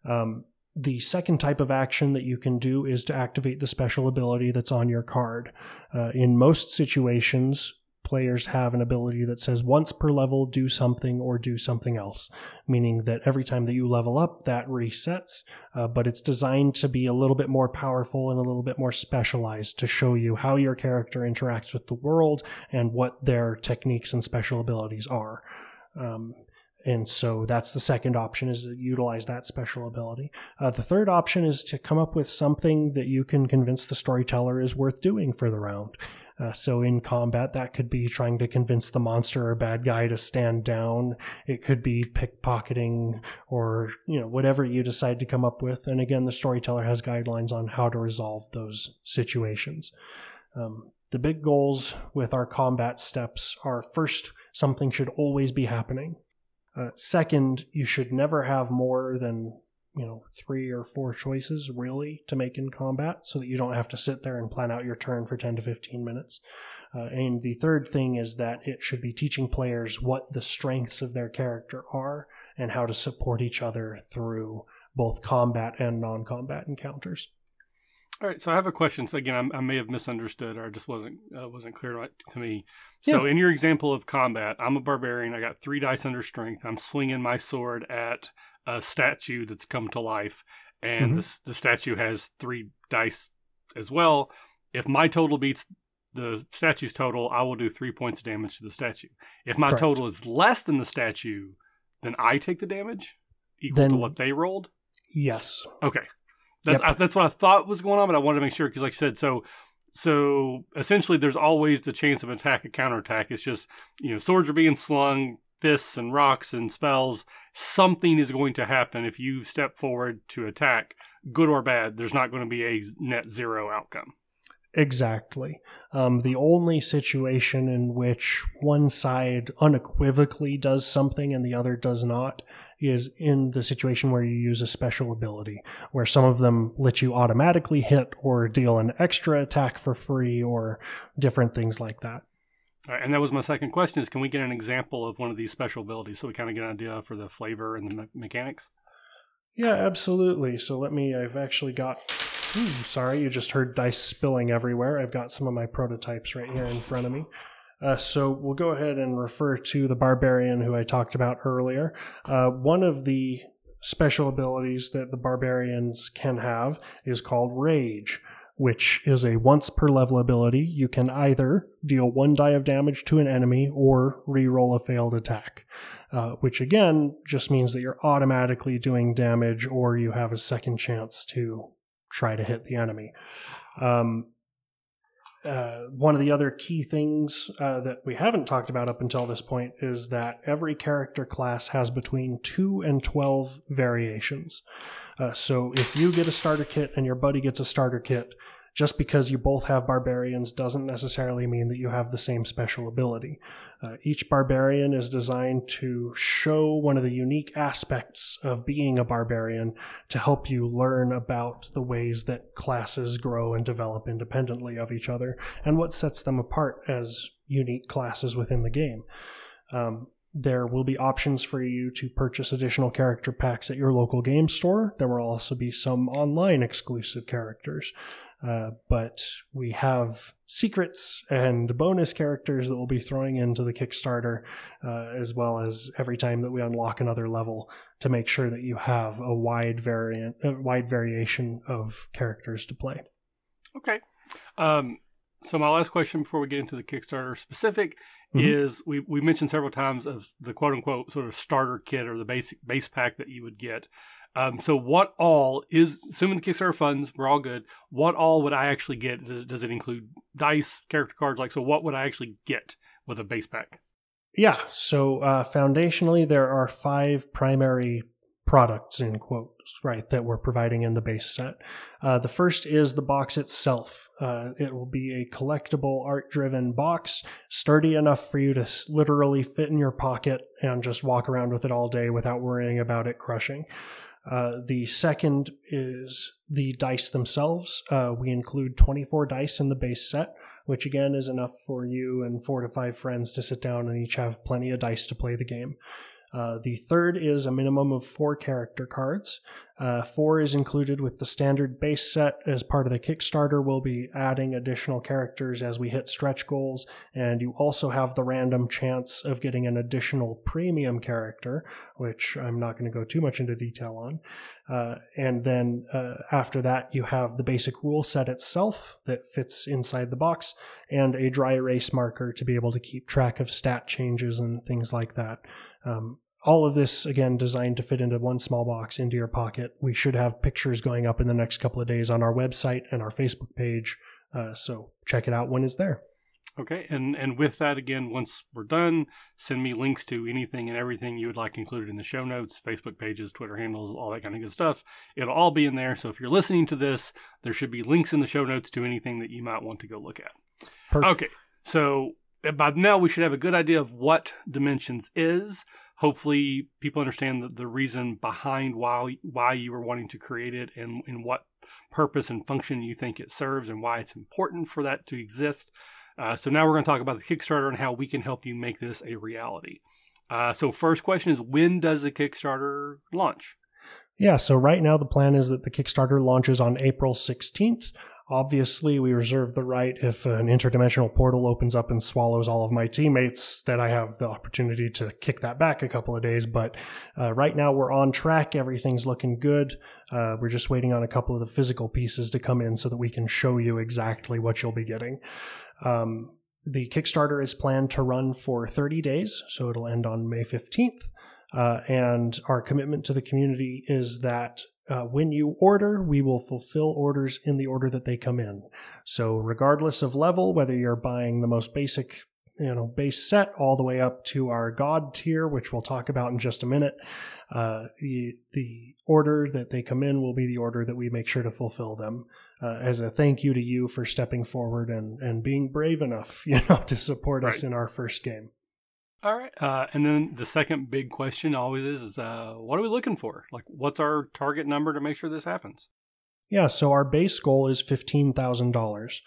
Um, the second type of action that you can do is to activate the special ability that's on your card. Uh, in most situations, players have an ability that says once per level, do something or do something else, meaning that every time that you level up, that resets, uh, but it's designed to be a little bit more powerful and a little bit more specialized to show you how your character interacts with the world and what their techniques and special abilities are. Um, and so that's the second option is to utilize that special ability. Uh, the third option is to come up with something that you can convince the storyteller is worth doing for the round. Uh, so in combat that could be trying to convince the monster or bad guy to stand down. It could be pickpocketing or you know whatever you decide to come up with. And again the storyteller has guidelines on how to resolve those situations. Um, the big goals with our combat steps are first something should always be happening uh, second, you should never have more than you know three or four choices really to make in combat, so that you don't have to sit there and plan out your turn for ten to fifteen minutes. Uh, and the third thing is that it should be teaching players what the strengths of their character are and how to support each other through both combat and non-combat encounters. All right, so I have a question. So again, I'm, i may have misunderstood, or just wasn't uh, wasn't clear to me. So yeah. in your example of combat, I'm a barbarian. I got three dice under strength. I'm swinging my sword at a statue that's come to life, and mm-hmm. the statue has three dice as well. If my total beats the statue's total, I will do three points of damage to the statue. If my Correct. total is less than the statue, then I take the damage equal then, to what they rolled. Yes. Okay. That's yep. I, that's what I thought was going on, but I wanted to make sure because, like you said, so so essentially, there's always the chance of attack and counterattack. It's just you know swords are being slung, fists and rocks and spells. Something is going to happen if you step forward to attack, good or bad. There's not going to be a net zero outcome. Exactly. Um, the only situation in which one side unequivocally does something and the other does not is in the situation where you use a special ability, where some of them let you automatically hit or deal an extra attack for free or different things like that. and that was my second question: is can we get an example of one of these special abilities so we kind of get an idea for the flavor and the me- mechanics? Yeah, absolutely. So let me. I've actually got. Ooh, sorry, you just heard dice spilling everywhere. I've got some of my prototypes right here in front of me. Uh, so we'll go ahead and refer to the barbarian who I talked about earlier. Uh, one of the special abilities that the barbarians can have is called Rage, which is a once per level ability. You can either deal one die of damage to an enemy or re-roll a failed attack, uh, which again just means that you're automatically doing damage or you have a second chance to try to hit the enemy. Um, uh, one of the other key things uh, that we haven't talked about up until this point is that every character class has between 2 and 12 variations. Uh, so if you get a starter kit and your buddy gets a starter kit, just because you both have barbarians doesn't necessarily mean that you have the same special ability. Uh, each barbarian is designed to show one of the unique aspects of being a barbarian to help you learn about the ways that classes grow and develop independently of each other and what sets them apart as unique classes within the game. Um, there will be options for you to purchase additional character packs at your local game store. There will also be some online exclusive characters. Uh, but we have secrets and bonus characters that we'll be throwing into the Kickstarter, uh, as well as every time that we unlock another level to make sure that you have a wide variant, a wide variation of characters to play. Okay. Um, so my last question before we get into the Kickstarter specific mm-hmm. is we, we mentioned several times of the quote unquote sort of starter kit or the basic base pack that you would get. Um, so what all is assuming the Kickstarter funds, we're all good. What all would I actually get? Does, does it include dice, character cards? Like, so what would I actually get with a base pack? Yeah. So uh, foundationally, there are five primary products in quotes, right, that we're providing in the base set. Uh, the first is the box itself. Uh, it will be a collectible, art driven box, sturdy enough for you to literally fit in your pocket and just walk around with it all day without worrying about it crushing. Uh, the second is the dice themselves. Uh, we include 24 dice in the base set, which again is enough for you and four to five friends to sit down and each have plenty of dice to play the game. Uh, the third is a minimum of four character cards. Uh, four is included with the standard base set. As part of the Kickstarter, we'll be adding additional characters as we hit stretch goals, and you also have the random chance of getting an additional premium character, which I'm not going to go too much into detail on. Uh, and then uh, after that, you have the basic rule set itself that fits inside the box, and a dry erase marker to be able to keep track of stat changes and things like that. Um, all of this again designed to fit into one small box into your pocket. We should have pictures going up in the next couple of days on our website and our Facebook page. Uh, so check it out when it's there. Okay, and and with that again, once we're done, send me links to anything and everything you would like included in the show notes, Facebook pages, Twitter handles, all that kind of good stuff. It'll all be in there. So if you're listening to this, there should be links in the show notes to anything that you might want to go look at. Perfect. Okay, so by now we should have a good idea of what Dimensions is. Hopefully, people understand the, the reason behind why why you were wanting to create it and, and what purpose and function you think it serves and why it's important for that to exist. Uh, so now we're going to talk about the Kickstarter and how we can help you make this a reality. Uh, so first question is when does the Kickstarter launch? Yeah, so right now the plan is that the Kickstarter launches on April 16th. Obviously, we reserve the right if an interdimensional portal opens up and swallows all of my teammates that I have the opportunity to kick that back a couple of days. But uh, right now, we're on track. Everything's looking good. Uh, we're just waiting on a couple of the physical pieces to come in so that we can show you exactly what you'll be getting. Um, the Kickstarter is planned to run for 30 days, so it'll end on May 15th. Uh, and our commitment to the community is that uh, when you order, we will fulfill orders in the order that they come in. So, regardless of level, whether you're buying the most basic, you know, base set all the way up to our God tier, which we'll talk about in just a minute, uh, the, the order that they come in will be the order that we make sure to fulfill them. Uh, as a thank you to you for stepping forward and, and being brave enough, you know, to support right. us in our first game. All right. Uh, and then the second big question always is, is uh, what are we looking for? Like, what's our target number to make sure this happens? Yeah, so our base goal is $15,000.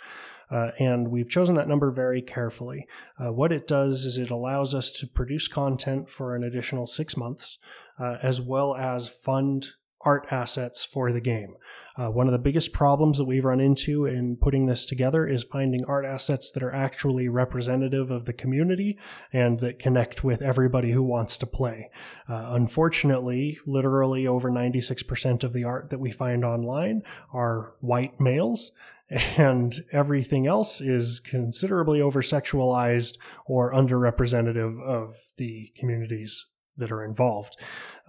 Uh, and we've chosen that number very carefully. Uh, what it does is it allows us to produce content for an additional six months, uh, as well as fund art assets for the game. Uh, one of the biggest problems that we've run into in putting this together is finding art assets that are actually representative of the community and that connect with everybody who wants to play. Uh, unfortunately, literally over 96% of the art that we find online are white males and everything else is considerably over sexualized or underrepresentative of the communities that are involved.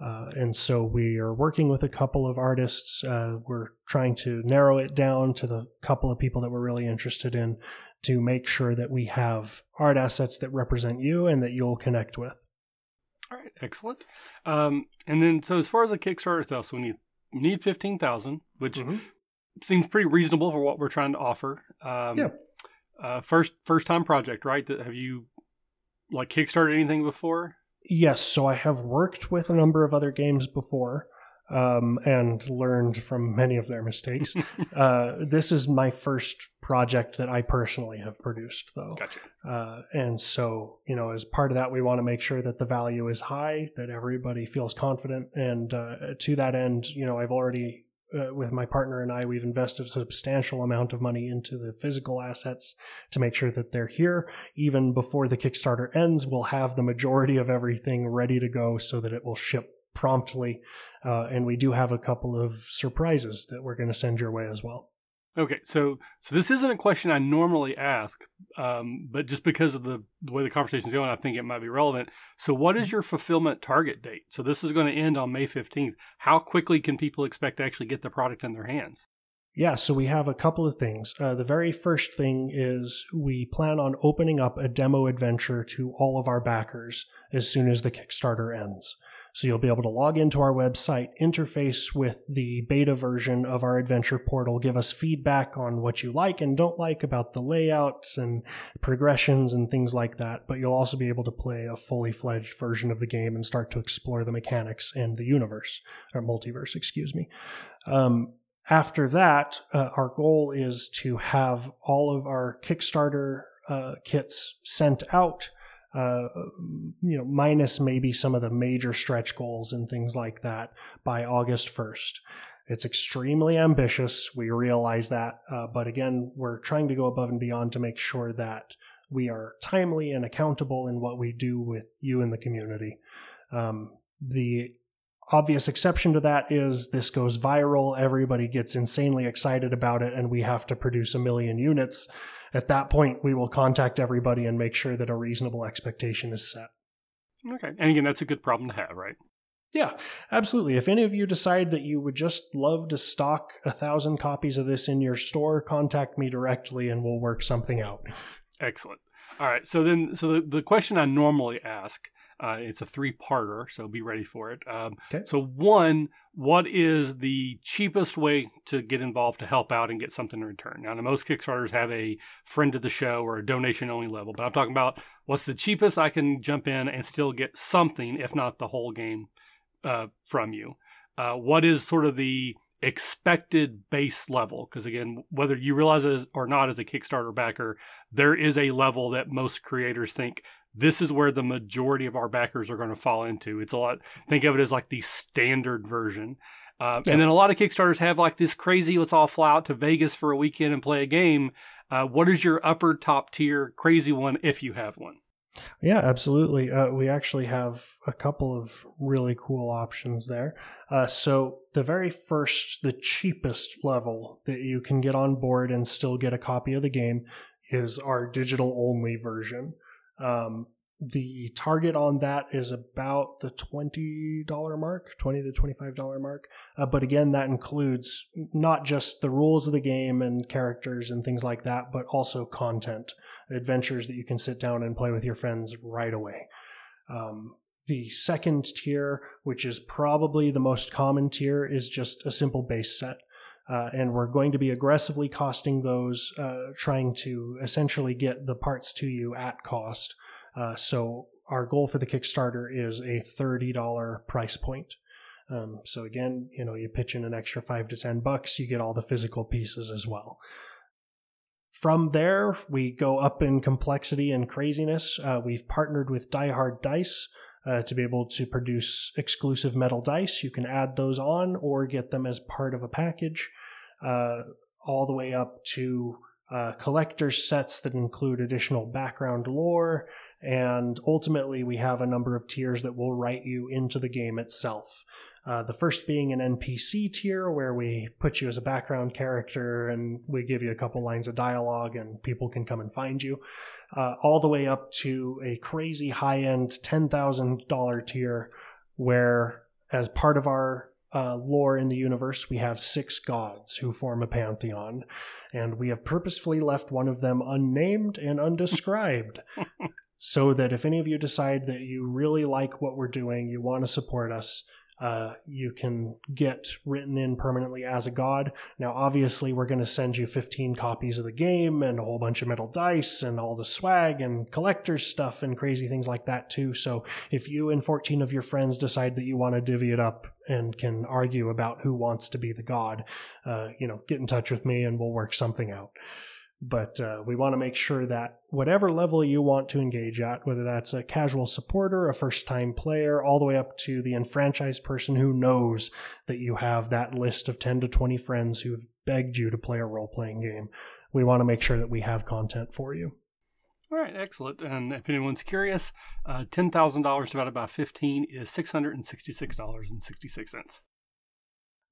Uh, and so we are working with a couple of artists. Uh, we're trying to narrow it down to the couple of people that we're really interested in to make sure that we have art assets that represent you and that you'll connect with. All right, excellent. Um, and then, so as far as the Kickstarter itself, so we need we need fifteen thousand, which mm-hmm. seems pretty reasonable for what we're trying to offer. Um, yeah. Uh, first first time project, right? Have you like kickstarted anything before? Yes, so I have worked with a number of other games before um, and learned from many of their mistakes. uh, this is my first project that I personally have produced, though. Gotcha. Uh, and so, you know, as part of that, we want to make sure that the value is high, that everybody feels confident. And uh, to that end, you know, I've already uh, with my partner and I, we've invested a substantial amount of money into the physical assets to make sure that they're here. Even before the Kickstarter ends, we'll have the majority of everything ready to go so that it will ship promptly. Uh, and we do have a couple of surprises that we're going to send your way as well. Okay, so so this isn't a question I normally ask, um, but just because of the, the way the conversation is going, I think it might be relevant. So, what is your fulfillment target date? So, this is going to end on May fifteenth. How quickly can people expect to actually get the product in their hands? Yeah, so we have a couple of things. Uh, the very first thing is we plan on opening up a demo adventure to all of our backers as soon as the Kickstarter ends. So you'll be able to log into our website, interface with the beta version of our adventure portal, give us feedback on what you like and don't like about the layouts and progressions and things like that. But you'll also be able to play a fully fledged version of the game and start to explore the mechanics and the universe, or multiverse, excuse me. Um, after that, uh, our goal is to have all of our Kickstarter uh, kits sent out uh, you know, minus maybe some of the major stretch goals and things like that by August 1st. It's extremely ambitious. We realize that. Uh, but again, we're trying to go above and beyond to make sure that we are timely and accountable in what we do with you in the community. Um, the obvious exception to that is this goes viral, everybody gets insanely excited about it, and we have to produce a million units. At that point, we will contact everybody and make sure that a reasonable expectation is set. Okay. And again, that's a good problem to have, right? Yeah, absolutely. If any of you decide that you would just love to stock a thousand copies of this in your store, contact me directly and we'll work something out. Excellent. All right. So then, so the, the question I normally ask, uh, it's a three parter, so be ready for it. Um, okay. So, one, what is the cheapest way to get involved to help out and get something in return? Now, most Kickstarters have a friend of the show or a donation only level, but I'm talking about what's the cheapest I can jump in and still get something, if not the whole game, uh, from you. Uh, what is sort of the expected base level? Because again, whether you realize it or not as a Kickstarter backer, there is a level that most creators think this is where the majority of our backers are going to fall into. It's a lot. Think of it as like the standard version. Uh, yeah. And then a lot of Kickstarters have like this crazy, let's all fly out to Vegas for a weekend and play a game. Uh, what is your upper top tier crazy one if you have one? Yeah, absolutely. Uh, we actually have a couple of really cool options there. Uh, so, the very first, the cheapest level that you can get on board and still get a copy of the game is our digital only version. Um, the target on that is about the $20 mark, 20 to $25 mark. Uh, but again, that includes not just the rules of the game and characters and things like that, but also content, adventures that you can sit down and play with your friends right away. Um, the second tier, which is probably the most common tier, is just a simple base set. Uh, and we're going to be aggressively costing those, uh, trying to essentially get the parts to you at cost. Uh, so our goal for the Kickstarter is a $30 price point. Um, so again, you know, you pitch in an extra five to 10 bucks, you get all the physical pieces as well. From there, we go up in complexity and craziness. Uh, we've partnered with Die Hard Dice uh, to be able to produce exclusive metal dice. You can add those on or get them as part of a package, uh, all the way up to uh, collector's sets that include additional background lore. And ultimately, we have a number of tiers that will write you into the game itself. Uh, the first being an NPC tier, where we put you as a background character and we give you a couple lines of dialogue and people can come and find you, uh, all the way up to a crazy high end $10,000 tier, where as part of our uh, lore in the universe, we have six gods who form a pantheon, and we have purposefully left one of them unnamed and undescribed. so that if any of you decide that you really like what we're doing, you want to support us, uh, you can get written in permanently as a god. Now, obviously, we're going to send you 15 copies of the game and a whole bunch of metal dice and all the swag and collector's stuff and crazy things like that, too. So, if you and 14 of your friends decide that you want to divvy it up and can argue about who wants to be the god, uh, you know, get in touch with me and we'll work something out. But uh, we want to make sure that whatever level you want to engage at, whether that's a casual supporter, a first time player, all the way up to the enfranchised person who knows that you have that list of 10 to 20 friends who've begged you to play a role playing game, we want to make sure that we have content for you. All right, excellent. And if anyone's curious, uh, $10,000 divided by 15 is $666.66.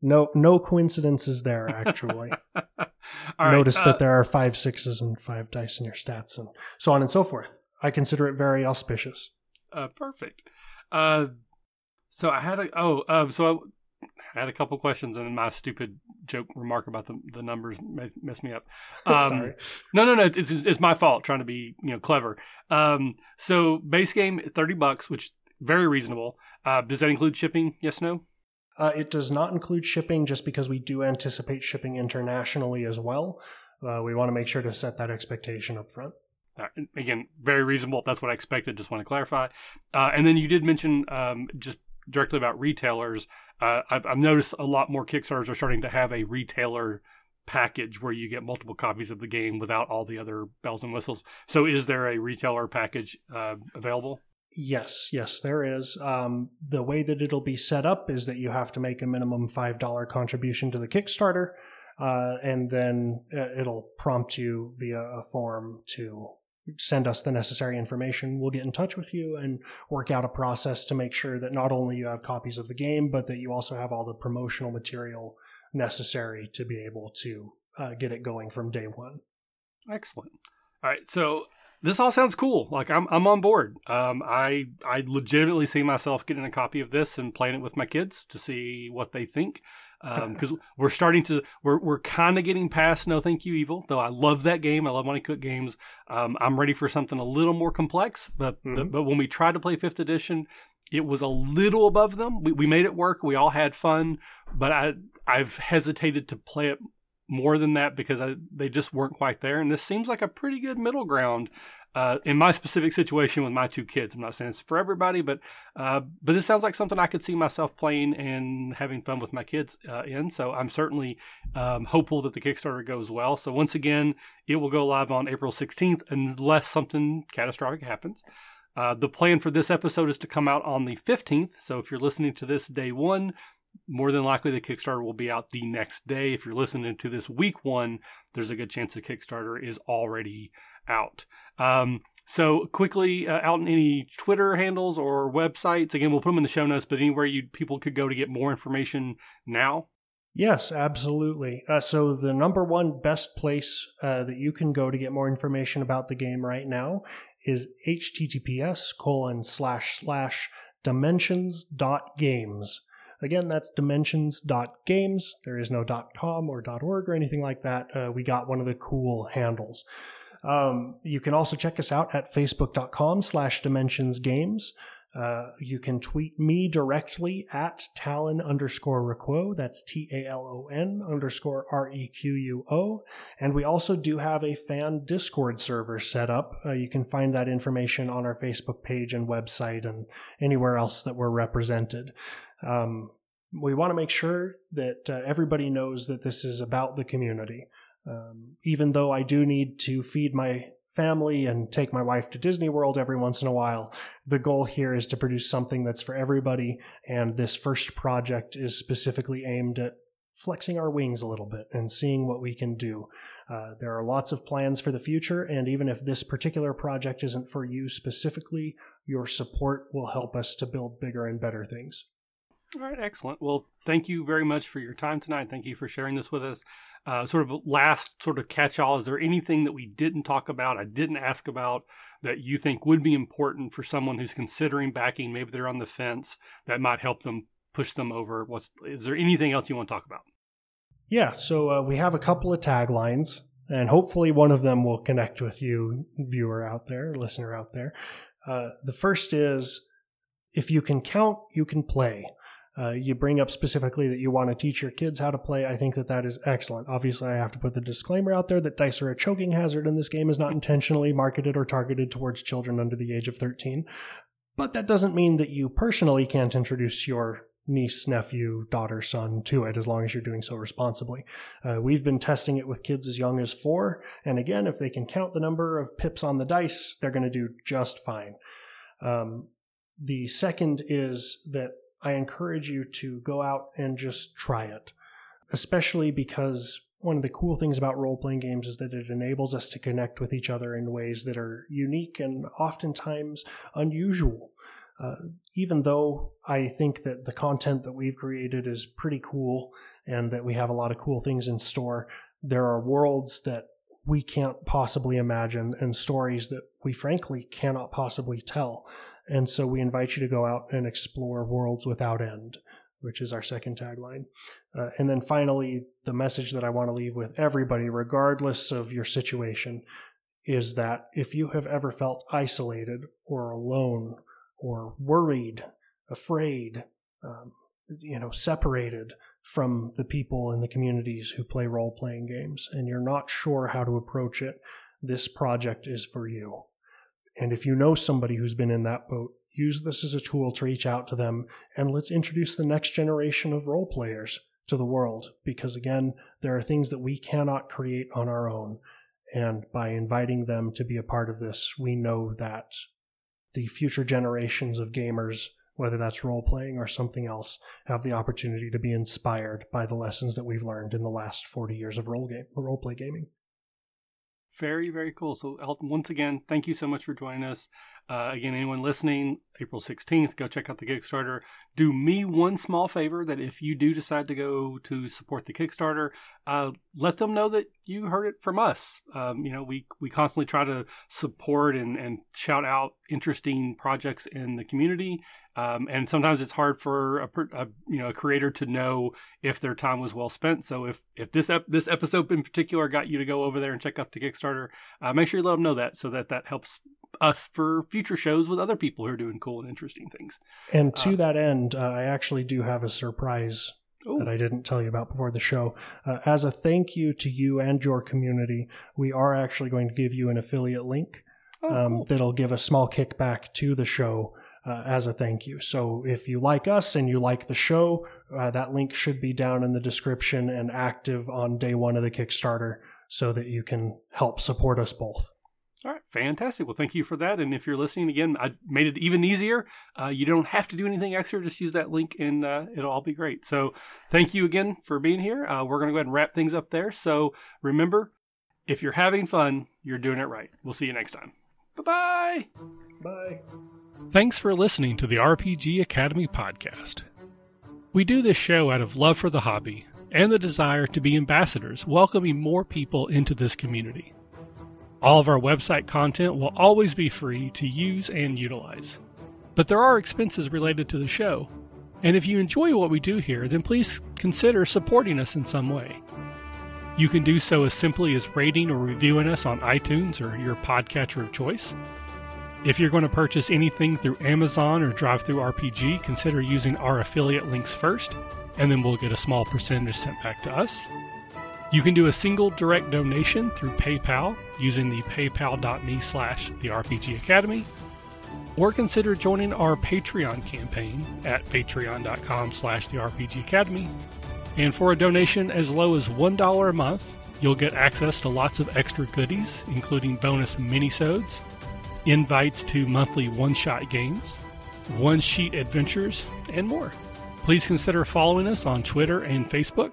No, no coincidences there. Actually, notice uh, that there are five sixes and five dice in your stats, and so on and so forth. I consider it very auspicious. Uh, perfect. Uh, so I had a oh, um, so I had a couple questions, and then my stupid joke remark about the the numbers messed me up. Um, Sorry. No, no, no. It's it's my fault trying to be you know clever. Um, so base game thirty bucks, which very reasonable. Uh, does that include shipping? Yes, no. Uh, it does not include shipping just because we do anticipate shipping internationally as well. Uh, we want to make sure to set that expectation up front. Uh, again, very reasonable. That's what I expected. Just want to clarify. Uh, and then you did mention um, just directly about retailers. Uh, I've, I've, noticed a lot more Kickstarters are starting to have a retailer package where you get multiple copies of the game without all the other bells and whistles. So, is there a retailer package uh, available? Yes, yes, there is. Um, the way that it'll be set up is that you have to make a minimum $5 contribution to the Kickstarter, uh, and then uh, it'll prompt you via a form to send us the necessary information. We'll get in touch with you and work out a process to make sure that not only you have copies of the game, but that you also have all the promotional material necessary to be able to uh, get it going from day one. Excellent. All right, so this all sounds cool. Like I'm I'm on board. Um, I I legitimately see myself getting a copy of this and playing it with my kids to see what they think. Because um, we're starting to we're we're kind of getting past No Thank You Evil. Though I love that game. I love Monte Cook games. Um, I'm ready for something a little more complex. But mm-hmm. the, but when we tried to play Fifth Edition, it was a little above them. We we made it work. We all had fun. But I I've hesitated to play it more than that because I, they just weren't quite there. And this seems like a pretty good middle ground uh, in my specific situation with my two kids. I'm not saying it's for everybody, but uh, but this sounds like something I could see myself playing and having fun with my kids uh, in. So I'm certainly um, hopeful that the Kickstarter goes well. So once again, it will go live on April 16th unless something catastrophic happens. Uh, the plan for this episode is to come out on the 15th. So if you're listening to this day one, more than likely the Kickstarter will be out the next day. If you're listening to this week one, there's a good chance the Kickstarter is already out. Um, so quickly, uh, out in any Twitter handles or websites. Again, we'll put them in the show notes, but anywhere you people could go to get more information now. Yes, absolutely. Uh, so the number one best place uh, that you can go to get more information about the game right now is https colon slash slash dimensions dot games. Again, that's dimensions.games. There is no .com or .org or anything like that. Uh, we got one of the cool handles. Um, you can also check us out at facebook.com slash dimensionsgames. Uh, you can tweet me directly at Talon underscore Requo. That's T A L O N underscore R E Q U O. And we also do have a fan Discord server set up. Uh, you can find that information on our Facebook page and website and anywhere else that we're represented. Um, we want to make sure that uh, everybody knows that this is about the community. Um, even though I do need to feed my family and take my wife to Disney World every once in a while, the goal here is to produce something that's for everybody. And this first project is specifically aimed at flexing our wings a little bit and seeing what we can do. Uh, there are lots of plans for the future, and even if this particular project isn't for you specifically, your support will help us to build bigger and better things. All right, excellent. Well, thank you very much for your time tonight. Thank you for sharing this with us. Uh, sort of last sort of catch all is there anything that we didn't talk about, I didn't ask about that you think would be important for someone who's considering backing? Maybe they're on the fence that might help them push them over. What's is there anything else you want to talk about? Yeah, so uh, we have a couple of taglines, and hopefully one of them will connect with you, viewer out there, listener out there. Uh, the first is if you can count, you can play. Uh, you bring up specifically that you want to teach your kids how to play. I think that that is excellent. Obviously, I have to put the disclaimer out there that dice are a choking hazard, and this game is not intentionally marketed or targeted towards children under the age of 13. But that doesn't mean that you personally can't introduce your niece, nephew, daughter, son to it as long as you're doing so responsibly. Uh, we've been testing it with kids as young as four, and again, if they can count the number of pips on the dice, they're going to do just fine. Um, the second is that I encourage you to go out and just try it, especially because one of the cool things about role playing games is that it enables us to connect with each other in ways that are unique and oftentimes unusual. Uh, even though I think that the content that we've created is pretty cool and that we have a lot of cool things in store, there are worlds that we can't possibly imagine and stories that we frankly cannot possibly tell. And so we invite you to go out and explore worlds without end, which is our second tagline. Uh, and then finally, the message that I want to leave with everybody, regardless of your situation, is that if you have ever felt isolated or alone or worried, afraid, um, you know, separated from the people in the communities who play role playing games, and you're not sure how to approach it, this project is for you. And if you know somebody who's been in that boat, use this as a tool to reach out to them and let's introduce the next generation of role players to the world because, again, there are things that we cannot create on our own. And by inviting them to be a part of this, we know that the future generations of gamers, whether that's role playing or something else, have the opportunity to be inspired by the lessons that we've learned in the last 40 years of role game role play gaming. Very, very cool. So, Alton, once again, thank you so much for joining us. Uh, again, anyone listening, April 16th, go check out the Kickstarter. Do me one small favor that if you do decide to go to support the Kickstarter, uh, let them know that you heard it from us. Um, you know, we, we constantly try to support and, and shout out interesting projects in the community. Um, and sometimes it's hard for a, a, you know a creator to know if their time was well spent. So if if this ep- this episode in particular got you to go over there and check out the Kickstarter, uh, make sure you let them know that so that that helps us for future shows with other people who are doing cool and interesting things. And to uh, that end, uh, I actually do have a surprise Ooh. that I didn't tell you about before the show. Uh, as a thank you to you and your community, we are actually going to give you an affiliate link oh, um, cool. that'll give a small kickback to the show. Uh, as a thank you. So if you like us and you like the show, uh, that link should be down in the description and active on day one of the Kickstarter so that you can help support us both. All right, fantastic. Well, thank you for that. And if you're listening again, I made it even easier. Uh, you don't have to do anything extra; just use that link, and uh, it'll all be great. So, thank you again for being here. Uh, we're going to go ahead and wrap things up there. So, remember, if you're having fun, you're doing it right. We'll see you next time. Bye-bye. Bye. Thanks for listening to the RPG Academy podcast. We do this show out of love for the hobby and the desire to be ambassadors, welcoming more people into this community. All of our website content will always be free to use and utilize. But there are expenses related to the show. And if you enjoy what we do here, then please consider supporting us in some way. You can do so as simply as rating or reviewing us on iTunes or your podcatcher of choice. If you're going to purchase anything through Amazon or DriveThruRPG, consider using our affiliate links first, and then we'll get a small percentage sent back to us. You can do a single direct donation through PayPal using the paypal.me slash the RPG Academy, or consider joining our Patreon campaign at patreon.com slash the RPG Academy. And for a donation as low as $1 a month, you'll get access to lots of extra goodies, including bonus minisodes, invites to monthly one-shot games, one-sheet adventures, and more. Please consider following us on Twitter and Facebook